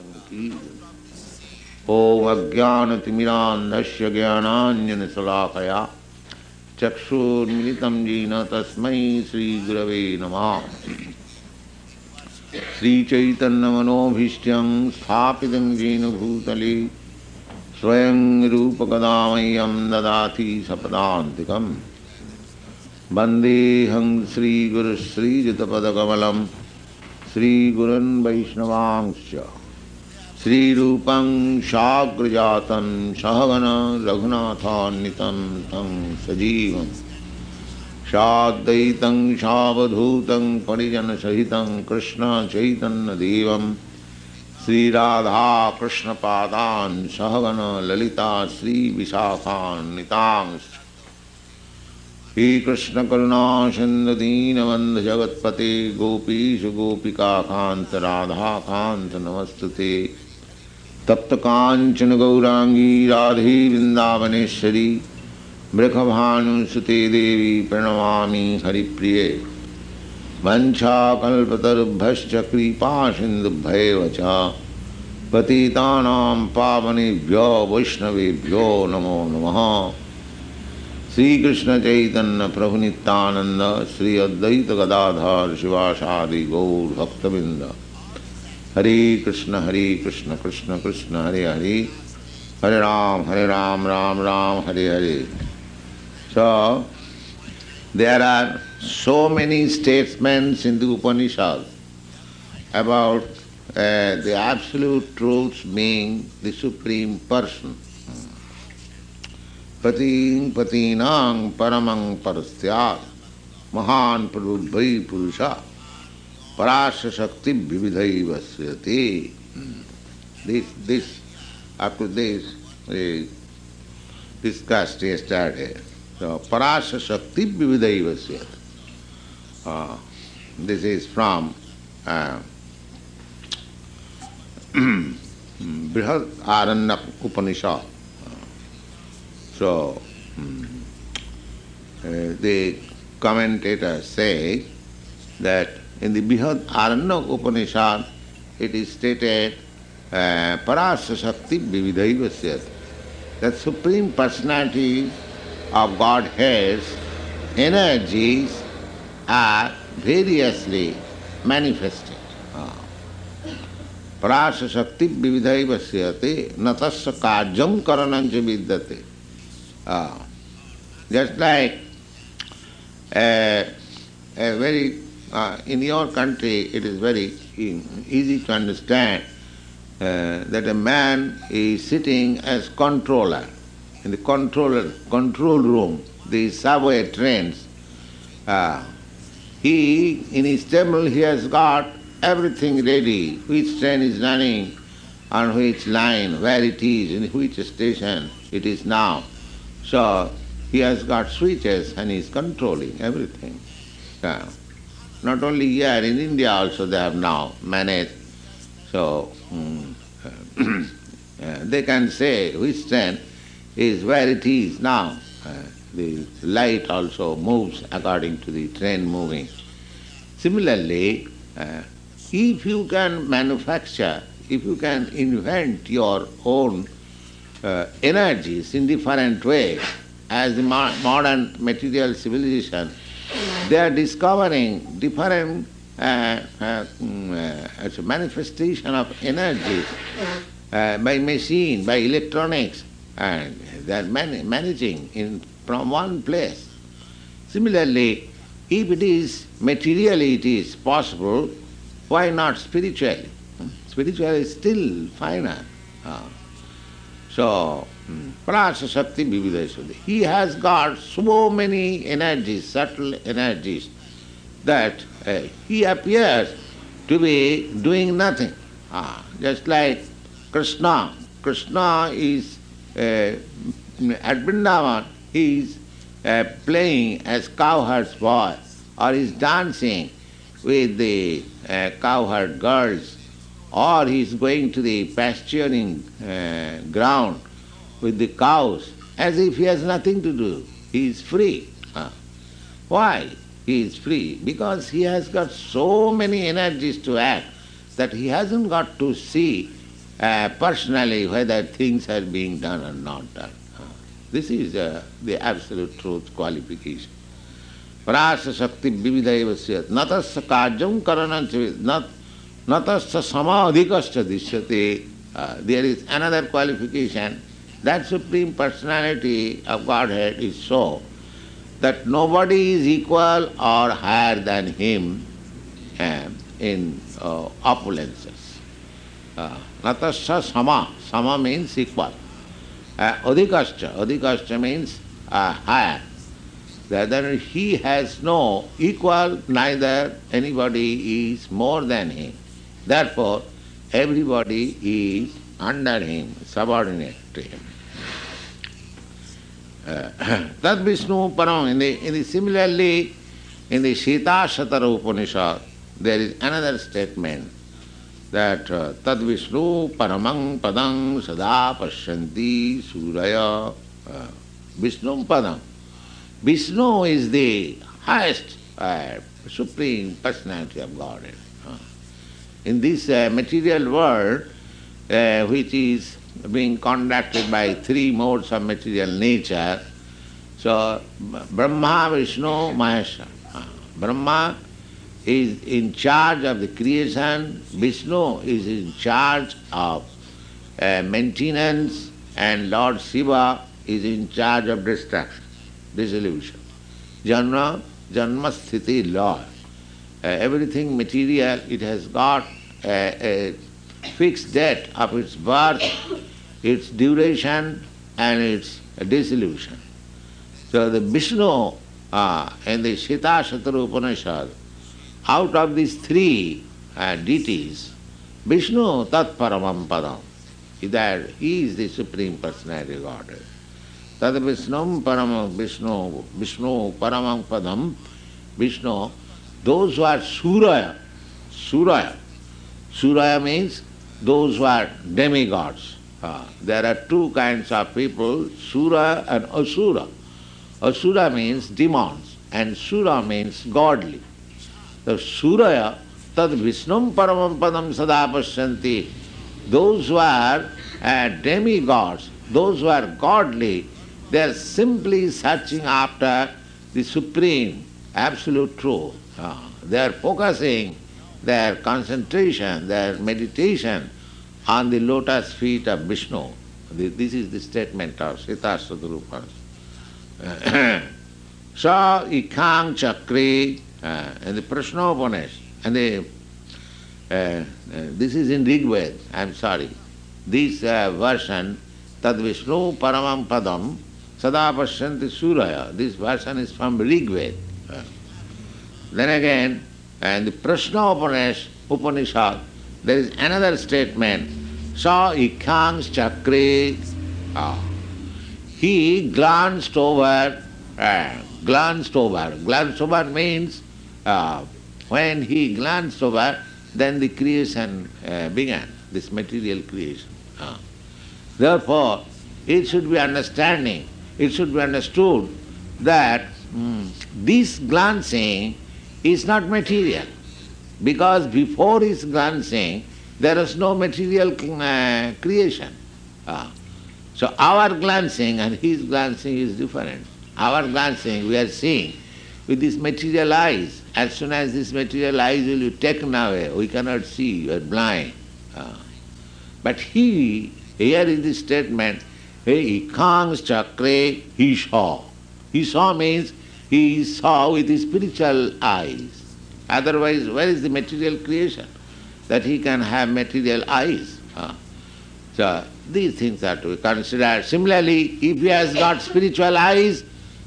की ओम अज्ञानतिमिरान्धस्य ज्ञानाञ्जनशलाकया चक्षुर्मिलितं येन तस्मै श्रीगुरवे नमः। श्रीचैतन्यमनोभीष्ट्यं स्थापितं येन भूतले स्वयं रूपकदामह्यं ददाति सपदान्तिकम्। वन्देऽहं श्रीगुरुश्रीयुतपदकमलं श्रीगुरुन् वैष्णवांश्च। श्रीरूपं शाग्रजातं सहगन रघुनाथान्वितं तं सजीवं। शाद्वैतं शावधूतं परिजनसहितं कृष्णचैतन्यदेवं। श्रीराधाकृष्णपादान् सहगन ललिता श्रीविशाखान्वितांश्च श्रीकृष्णकरुणासिन्ददीनबन्धजगत्पते गोपीशु गोपिकान्त राधाकान्त नमस्तु तप्त कांचन गौरांगी राधे वृंदावनेश्वरी मृखभानुसुते देवी प्रणमामि हरिप्रिये। वंशाकल्पतरुभ्यश्च कृपा सिन्धुभ्येव च पतितानां पावनेभ्यो, वैष्णवेभ्यो नमो नमः। श्री कृष्ण चैतन्य प्रभु नित्यानंद श्री अद्वैत गदाधर शिवासादि गौर भक्तबिंद Hare Krishna Hare Krishna Krishna Krishna, Hare Hare. Hare Rama Hare Rama Rama Rama, Hare Hare. So there are so many statements in Upanishad about the absolute truth being the supreme person पति पतीनांग परमंग पर महान प्रभु भई पुरुषा पराश शक्ति विविधि वस्यते this this to this we discussed yesterday so parasha shakti vividai vasyat uh, this is from uh, Brihad Aranyak Upanishad So, um, uh, the commentators say that in the Brihad Aranyak Upanishad it is stated uh, Parasa Shakti Vividhaivasyat that Supreme Personality of Godhead's energies are variously manifested. Parasa Shakti Vividhaivasyate natasya karjam karanancha vidyate Uh, just like a, a very, uh, in your country it is very easy to understand uh, that a man is sitting as controller in the controller, control room, the subway trains. Uh, he, in his table, he has got everything ready, which train is running, on which line, where it is, in which station it is now. So he has got switches and he is controlling everything. Yeah. Not only here, in India also they have now managed. So um, they can say which train is where it is now. Uh, the light also moves according to the train moving. Similarly, uh, if you can manufacture, if you can invent your own uh, energies in different ways. As the mo- modern material civilization, they are discovering different uh, uh, uh, manifestation of energy uh, by machine, by electronics, and they are man- managing in, from one place. Similarly, if it is materially it is possible, why not spiritually? Spiritually is still finer. Uh, so, Prasa Vivideswadi. He has got so many energies, subtle energies, that uh, he appears to be doing nothing. Ah, just like Krishna. Krishna is uh, at Vrindavan, he is uh, playing as cowherd's boy or is dancing with the uh, cowherd girls or he is going to the pasturing ground with the cows as if he has nothing to do. He is free. Uh, why he is free? Because he has got so many energies to act that he hasn't got to see uh, personally whether things are being done or not done. Uh, this is uh, the absolute truth qualification. Prasa Shakti Natasya Samadhikascha Dishyate uh, There is another qualification that Supreme Personality of Godhead is so that nobody is equal or higher than him uh, in uh, opulences. Uh, natasya sama, sama means equal. Uh, adhikascha, means uh, higher. That he has no equal, neither anybody is more than him. Therefore, everybody is under him, subordinate to him. That Vishnu Param, in the, similarly, in the Svetasvatara Upanishad, there is another statement that uh, Tad Vishnu Paramang Padang Sada Pashyanti Suraya uh, Vishnu Padam. Vishnu is the highest uh, supreme personality of Godhead. Uh, in this uh, material world, uh, which is being conducted by three modes of material nature. So, Brahma, Vishnu, Maheshwar. Brahma is in charge of the creation, Vishnu is in charge of uh, maintenance, and Lord Shiva is in charge of destruction, dissolution. Janma, Janma Sthiti law. Uh, everything material, it has got a, a fixed date of its birth, its duration, and its dissolution. So the Vishnu uh, in the Svetasvatara Upanishad, out of these three uh, deities, Vishnu Tat Paramam Padam, that he is the Supreme Personality Godhead. Tad Vishnu Paramam Vishnu, Vishnu Paramam Padam, Vishnu, those who are Suraya, Suraya, Suraya means those who are demigods. Uh, there are two kinds of people, Sura and Asura. Asura means demons and Sura means godly. The Suraya, tad Vishnum paramam padam sada pasyanti. Those who are uh, demigods, those who are godly, they are simply searching after the supreme, absolute truth. Uh, they are focusing their concentration, their meditation on the lotus feet of Vishnu. This is the statement of Sadrupa. Sa ikang chakri, uh, and the Prashnopanishad, and the, uh, uh, this is in Rig Veda, I'm sorry. This uh, version, Tad Vishnu Paramam Padam, Sada Pashyanti Suraya, this version is from Rig Veda. Uh, then again, and the Prashna Upanishad, there is another statement, Sa Ikhang Chakre. Ah. He glanced over, uh, glanced over. Glanced over means uh, when he glanced over, then the creation uh, began, this material creation. Uh. Therefore, it should be understanding, it should be understood that mm, this glancing is not material. Because before his glancing, there is no material uh, creation. Uh, so our glancing and his glancing is different. Our glancing, we are seeing with these material eyes. As soon as this material eyes will be taken away, we cannot see, we are blind. Uh, but he, here is the statement, he kangs chakre, he saw. He saw means he saw with his spiritual eyes. Otherwise, where is the material creation? That he can have material eyes. Uh, so these things are to be considered. Similarly, if he has got spiritual eyes,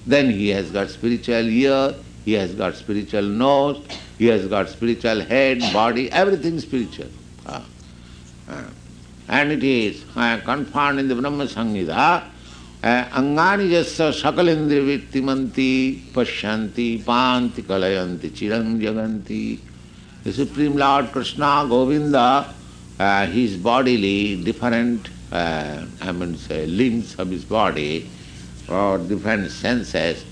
then he has got spiritual ear, he has got spiritual nose, he has got spiritual head, body, everything spiritual. And it is confirmed in the Brahma Samhita अंगानि जस्य सकलेन्द्रियवृत्तिमंती पश्यन्ति पांति कलयन्ति चिरं जगन्ति The Supreme Lord Krishna, Govinda, uh, his bodily different, uh, I mean say, limbs of his body or different senses,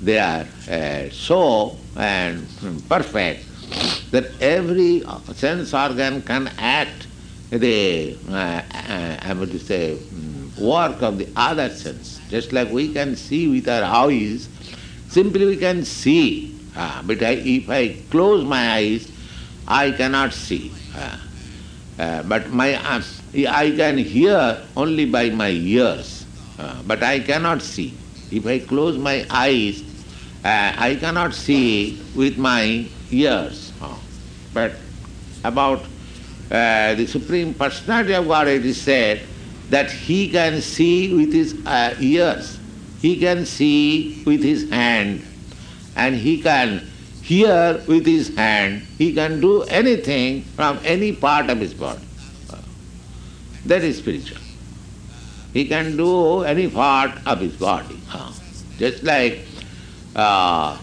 they are uh, so and perfect that every sense organ can act the, uh, uh, I would say, mm, work of the other sense. Just like we can see with our eyes, simply we can see. Uh, but I, if I close my eyes, I cannot see. Uh, uh, but my I can hear only by my ears, but I cannot see. If I close my eyes, I cannot see with my ears. But about the Supreme Personality of Godhead is said that he can see with his uh, ears, he can see with his hand, and he can hear with his hand, he can do anything from any part of his body. That is spiritual. He can do any part of his body. Just like uh,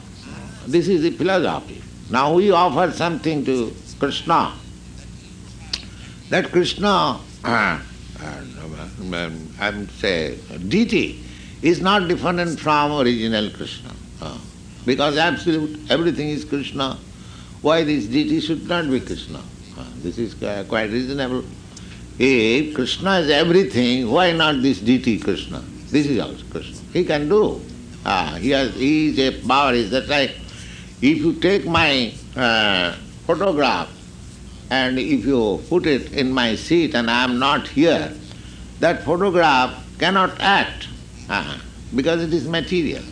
this is the philosophy. Now we offer something to Krishna. That Krishna, uh, uh, I'm say, deity, is not different from original Krishna. Uh, because absolute everything is Krishna. Why this deity should not be Krishna? Uh, this is quite reasonable. If Krishna is everything, why not this deity Krishna? This is also Krishna. He can do. Ah, he, has, he is a power, is that right? If you take my uh, photograph and if you put it in my seat and I am not here, that photograph cannot act uh, because it is material.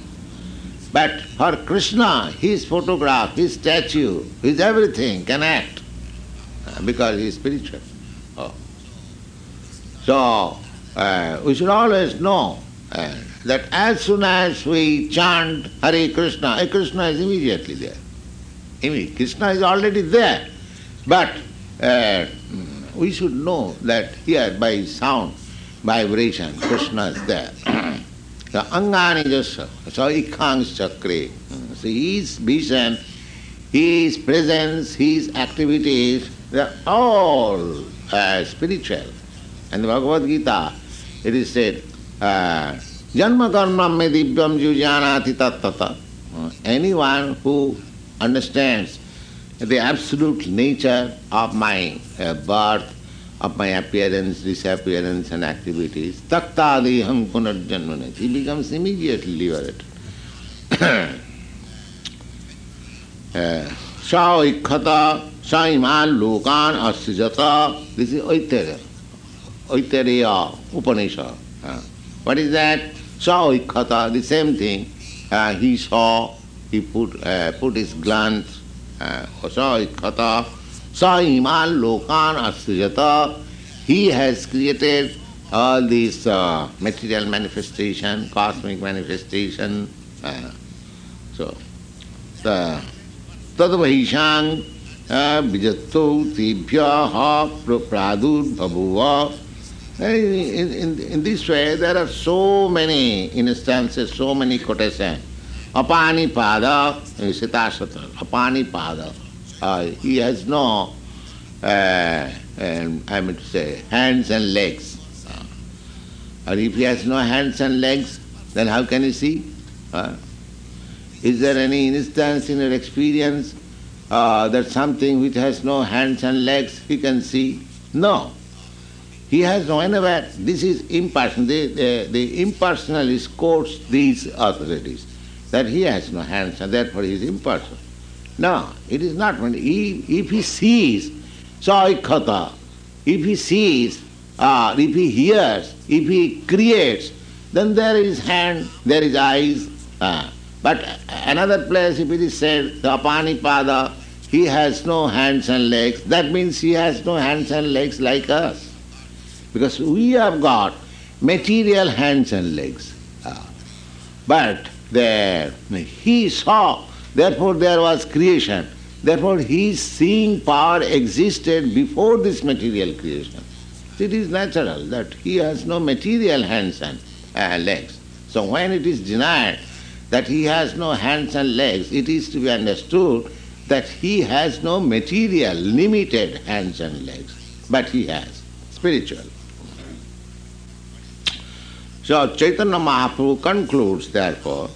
But for Krishna, his photograph, his statue, his everything can act uh, because he is spiritual. Oh. So, uh, we should always know uh, that as soon as we chant Hare Krishna, Hare Krishna is immediately there. Krishna is already there. But uh, we should know that here by sound, vibration, Krishna is there. the angani jasa, so ikhangs chakre. So his vision, his presence, his activities, they are all uh, spiritual. And the Bhagavad Gita, it is said, uh, Janma karma me divyam jujanati tattata. Anyone who understands the absolute nature of my uh, birth, of my appearance, disappearance and activities, taktadeham punarjanmanati. He becomes immediately liberated. Sa ikkhata sa iman lokan asijata. This is Aitareya. Aitareya Upanishad. What is that? saw Ikkhata, the same thing. Uh, he saw, he put, uh, put his glance, uh, Ikkhata, saw iman lokan asrijata. He has created all these uh, material manifestation, cosmic manifestation. Uh, so, the vijato tibhya pradur bhabuva in, in, in this way, there are so many instances, so many quotations. Apani pada, Svetasvatara, Apani pada. Uh, he has no, uh, um, I mean to say, hands and legs. Uh, or if he has no hands and legs, then how can he see? Uh, is there any instance in your experience uh, that something which has no hands and legs he can see? No. He has no anywhere. This is impersonal. The, the, the impersonalist quotes these authorities that he has no hands and therefore he is impersonal. No, it is not. When He, if he sees saikata, if he sees, uh, if he hears, if he creates, then there is hand, there is eyes. Uh, but another place, if it is said, the apanipada, he has no hands and legs, that means he has no hands and legs like us. Because we have got material hands and legs. Ah. But there, he saw, therefore there was creation. Therefore his seeing power existed before this material creation. It is natural that he has no material hands and uh, legs. So when it is denied that he has no hands and legs, it is to be understood that he has no material, limited hands and legs, but he has spiritual. So Chaitanya Mahaprabhu concludes, therefore,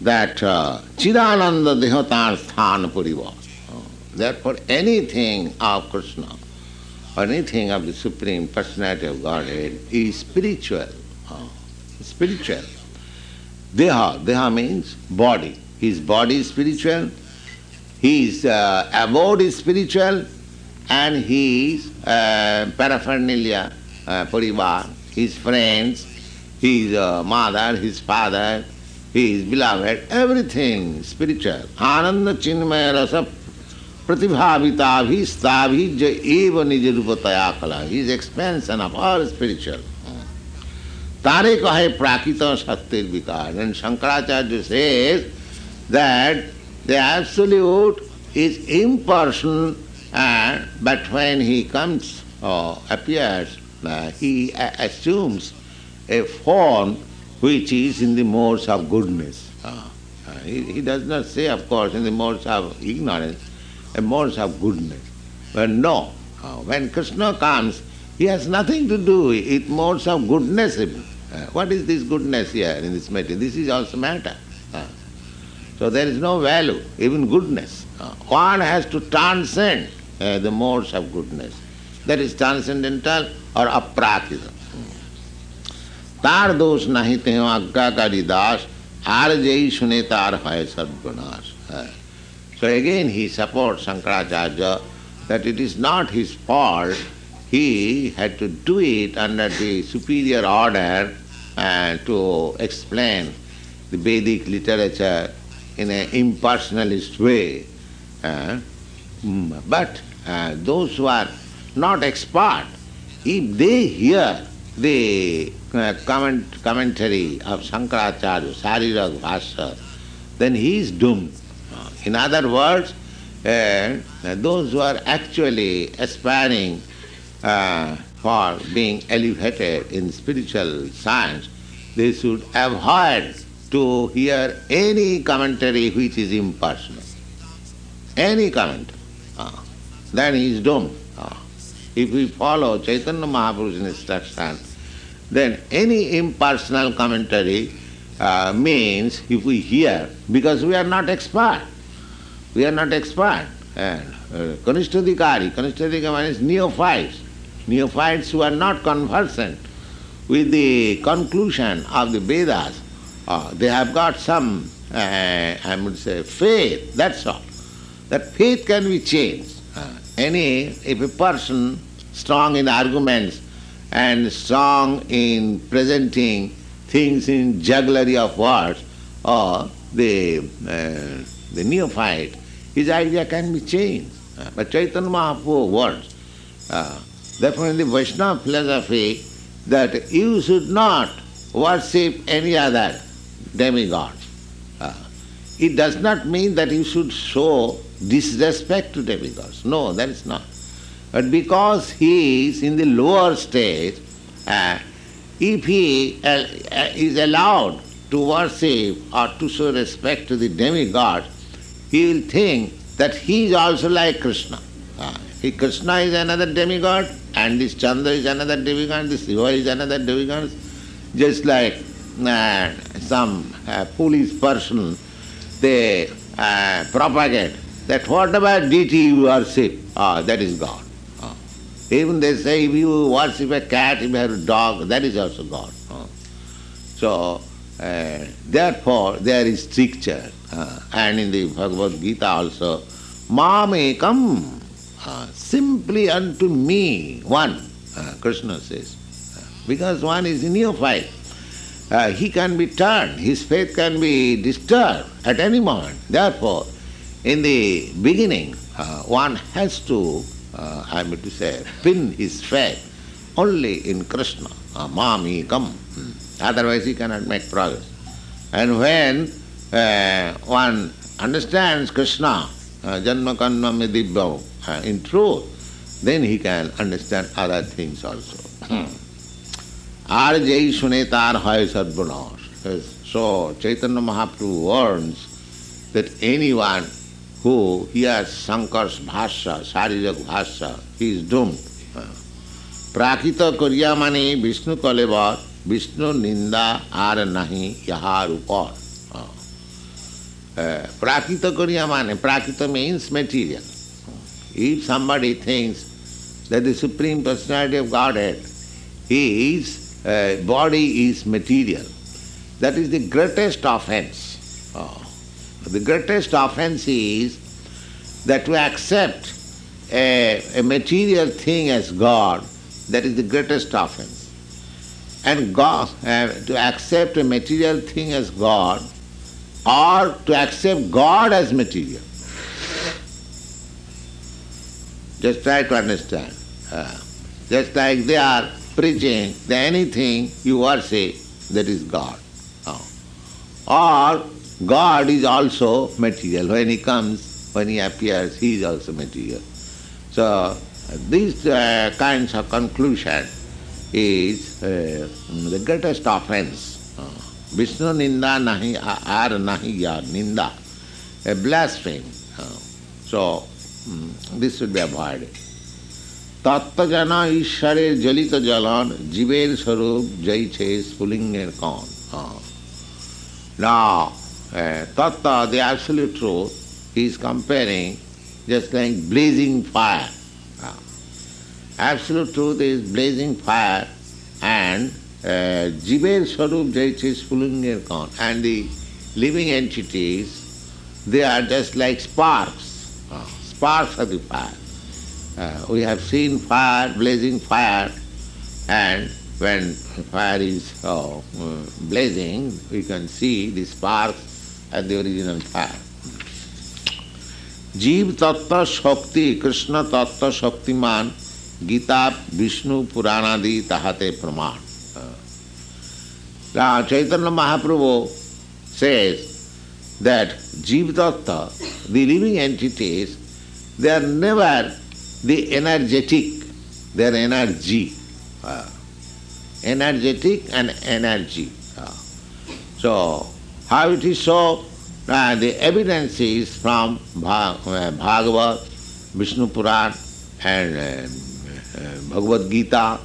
that uh, Chidananda Dehatar Sthan Puriva. Therefore, anything of Krishna, anything of the Supreme Personality of Godhead is spiritual. Uh, spiritual. Deha, deha means body. His body is spiritual, his uh, abode is spiritual, and his uh, paraphernalia, uh, parivar, his friends, his uh, mother, his father, his beloved, everything spiritual. Ananda chinmaya rasa pratibhavitaभिस्ताभिज एव निज रूपतया कला his expansion of all spiritual. तारे कहे प्राकृत शक्ति विकार and Shankaracharya says that the absolute is impersonal and but when he comes or appears uh, he assumes a form which is in the modes of goodness. Uh, he, he does not say, of course, in the modes of ignorance, a modes of goodness. But no, uh, when Krishna comes, he has nothing to do with modes of goodness. Uh, what is this goodness here in this matter? This is also matter. So there is no value, even goodness. One has to transcend uh, the modes of goodness. That is transcendental or aprakita. তার দোষ নাহিতে আজ্ঞাকারী দাস আর যেই শুনে তার হয় সর্বনাশ হ্যাঁ so again he support Shankaracharya that it is not his fault he had to do it under the superior order to explain the Vedic literature in an impersonalist way. Uh, but uh, those who are not expert, if they hear the comment, commentary of Shankaracharya, Sharirag Bhasha, then he is doomed. In other words, uh, those who are actually aspiring uh, for being elevated in spiritual science, they should avoid to hear any commentary which is impersonal. Any commentary. Uh, then he is doomed. Uh, if we follow Chaitanya Mahaprabhu's instruction, then any impersonal commentary uh, means if we hear, because we are not expert, we are not expert. And uh, Kanishtadikari means neophytes, neophytes who are not conversant with the conclusion of the Vedas. Uh, they have got some, uh, I would say, faith, that's all. That faith can be changed. Uh, any, if a person strong in arguments and strong in presenting things in jugglery of words, or the, uh, the neophyte his idea can be changed. Uh, but Chaitanya Mahaprabhu words, uh, therefore in the Vaishnava philosophy, that you should not worship any other demigod. Uh, it does not mean that you should show disrespect to demigods. No, that is not. But because he is in the lower stage, uh, if he uh, is allowed to worship or to show respect to the demigod, he will think that he is also like Krishna. Ah, he, Krishna is another demigod, and this Chandra is another demigod, this Shiva is another demigod. Just like uh, some uh, foolish person, they uh, propagate that whatever deity you worship, ah, that is God. Even they say if you worship a cat, if you have a dog, that is also God. Ah. So, uh, therefore, there is stricture. Uh, and in the Bhagavad Gita also, Mamekam, uh, simply unto me, one, uh, Krishna says. Because one is neophyte. Uh, he can be turned, his faith can be disturbed at any moment. Therefore, in the beginning, uh, one has to, uh, I mean to say, pin his faith only in Krishna, Mamekam. Hmm. Otherwise, he cannot make progress. And when uh, one understands Krishna, uh, Janma Kanma Medibhava, uh, in truth, then he can understand other things also. Ar jai sunetar hai sadgunas. So Chaitanya Mahaprabhu warns that anyone who hears Shankar's bhasha, Sharirak bhasha, he is doomed. Prakita क्रिया mani Vishnu कलेवर Vishnu ninda ar nahi yahar upar. Prakita क्रिया mani, prakita means material. If somebody thinks that the supreme personality of Godhead, his body is material, that is the greatest offense. Oh. The greatest offense is that we accept a, a material thing as God, that is the greatest offense. And God, uh, to accept a material thing as God, or to accept God as material. Just try to understand. Uh, just like they are preaching that anything you worship, that is God. Oh. Or God is also material. When he comes, when he appears, he is also material. So these uh, kinds of conclusion is uh, the greatest offense. Uh, Vishnu ninda nahi ar nahi ya ninda, a blaspheme. Uh, so um, this should be avoided. तत्वजना ईश्वरे जलित जलन जीवेर स्वरूप जय छे स्फुलिंगेर कौन हाँ ना uh, Tattva, the absolute truth, is comparing just like blazing fire. Uh, absolute truth is blazing fire and Jiber Swarup Jaiche Spulingar Khan and the living entities, they are just like sparks, uh, sparks of the fire. Uh, we have seen fire, blazing fire, and when fire is oh, blazing, we can see the sparks at the original fire. জীব তত্ত্ব শক্তি কৃষ্ণ তত্ত্ব শক্তিমান গীতা বিষ্ণু পুরাণাদি তাহাতে প্রমাণ Now Chaitanya Mahaprabhu says that Jiva Tattva, the living entities, they are never the energetic, they are energy. Uh, energetic and energy. Uh, so, how it is so? Uh, the evidence is from Bhagavad, Vishnu Puran, and uh, Bhagavad Gita.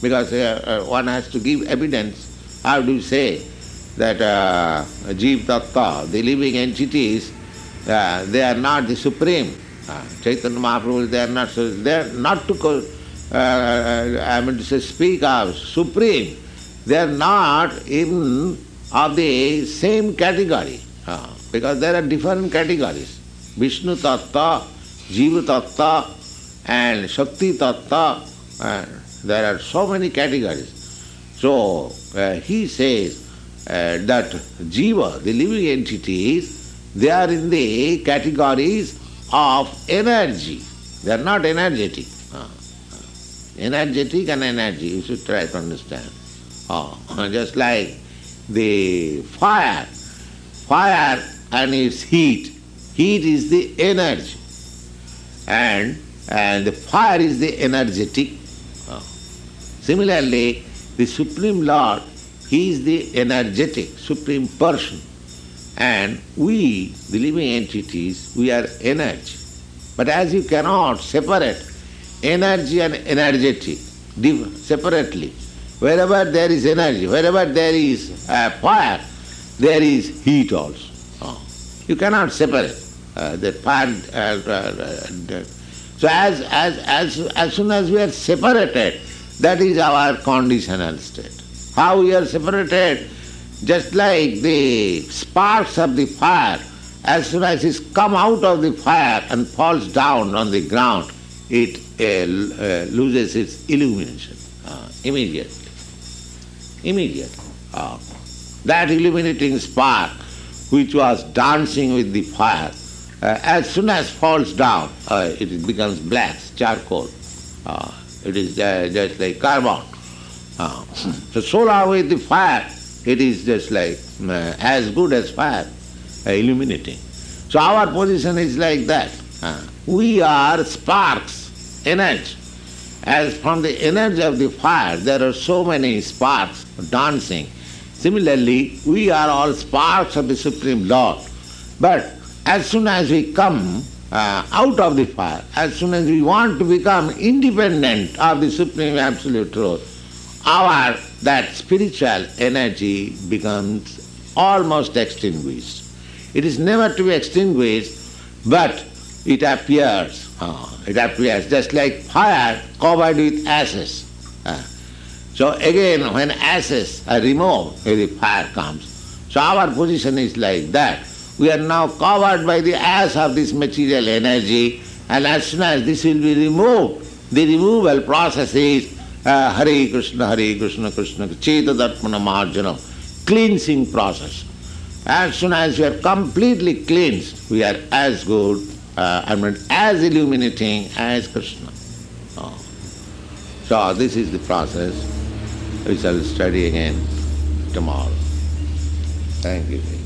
Because uh, one has to give evidence. How do you say that uh, Jeev Tattva, the living entities, uh, they are not the supreme. Uh, Chaitanya Mahaprabhu, they are not, so they are not to, uh, I mean to say, speak of supreme. They are not even of the same category. Uh, because there are different categories. Vishnu Tattva, Jiva Tattva, and Shakti Tattva. There are so many categories. So uh, he says uh, that Jiva, the living entities, they are in the categories of energy. They are not energetic. Uh, energetic and energy, you should try to understand. Just like the fire, fire and its heat. Heat is the energy, and and the fire is the energetic. Oh. Similarly, the Supreme Lord, He is the energetic, Supreme Person. And we, the living entities, we are energy. But as you cannot separate energy and energetic separately, wherever there is energy, wherever there is uh, fire, there is heat also. Oh. You cannot separate uh, the fire. Uh, uh, so as, as, as, as soon as we are separated, that is our conditional state. How we are separated? Just like the sparks of the fire, as soon as it come out of the fire and falls down on the ground, it uh, uh, loses its illumination uh, immediately. Immediately. that illuminating spark, which was dancing with the fire, as soon as falls down, it becomes black, charcoal. it is just like carbon. so solar with the fire, it is just like uh, as good as fire, uh, illuminating. So our position is like that. Uh, we are sparks, energy. As from the energy of the fire, there are so many sparks dancing. Similarly, we are all sparks of the Supreme Lord. But as soon as we come uh, out of the fire, as soon as we want to become independent of the Supreme Absolute Truth, our that spiritual energy becomes almost extinguished. It is never to be extinguished, but it appears Oh, it appears just like fire covered with ashes. Uh, so again, when ashes are removed, the fire comes. So our position is like that. We are now covered by the ash of this material energy, and as soon as this will be removed, the removal process is uh, Hare Krishna, Hare Krishna, Krishna, Chetadatmana Marjana, cleansing process. As soon as we are completely cleansed, we are as good, uh, I mean, as illuminating as Krishna. Oh. So this is the process. We shall study again tomorrow. Thank you.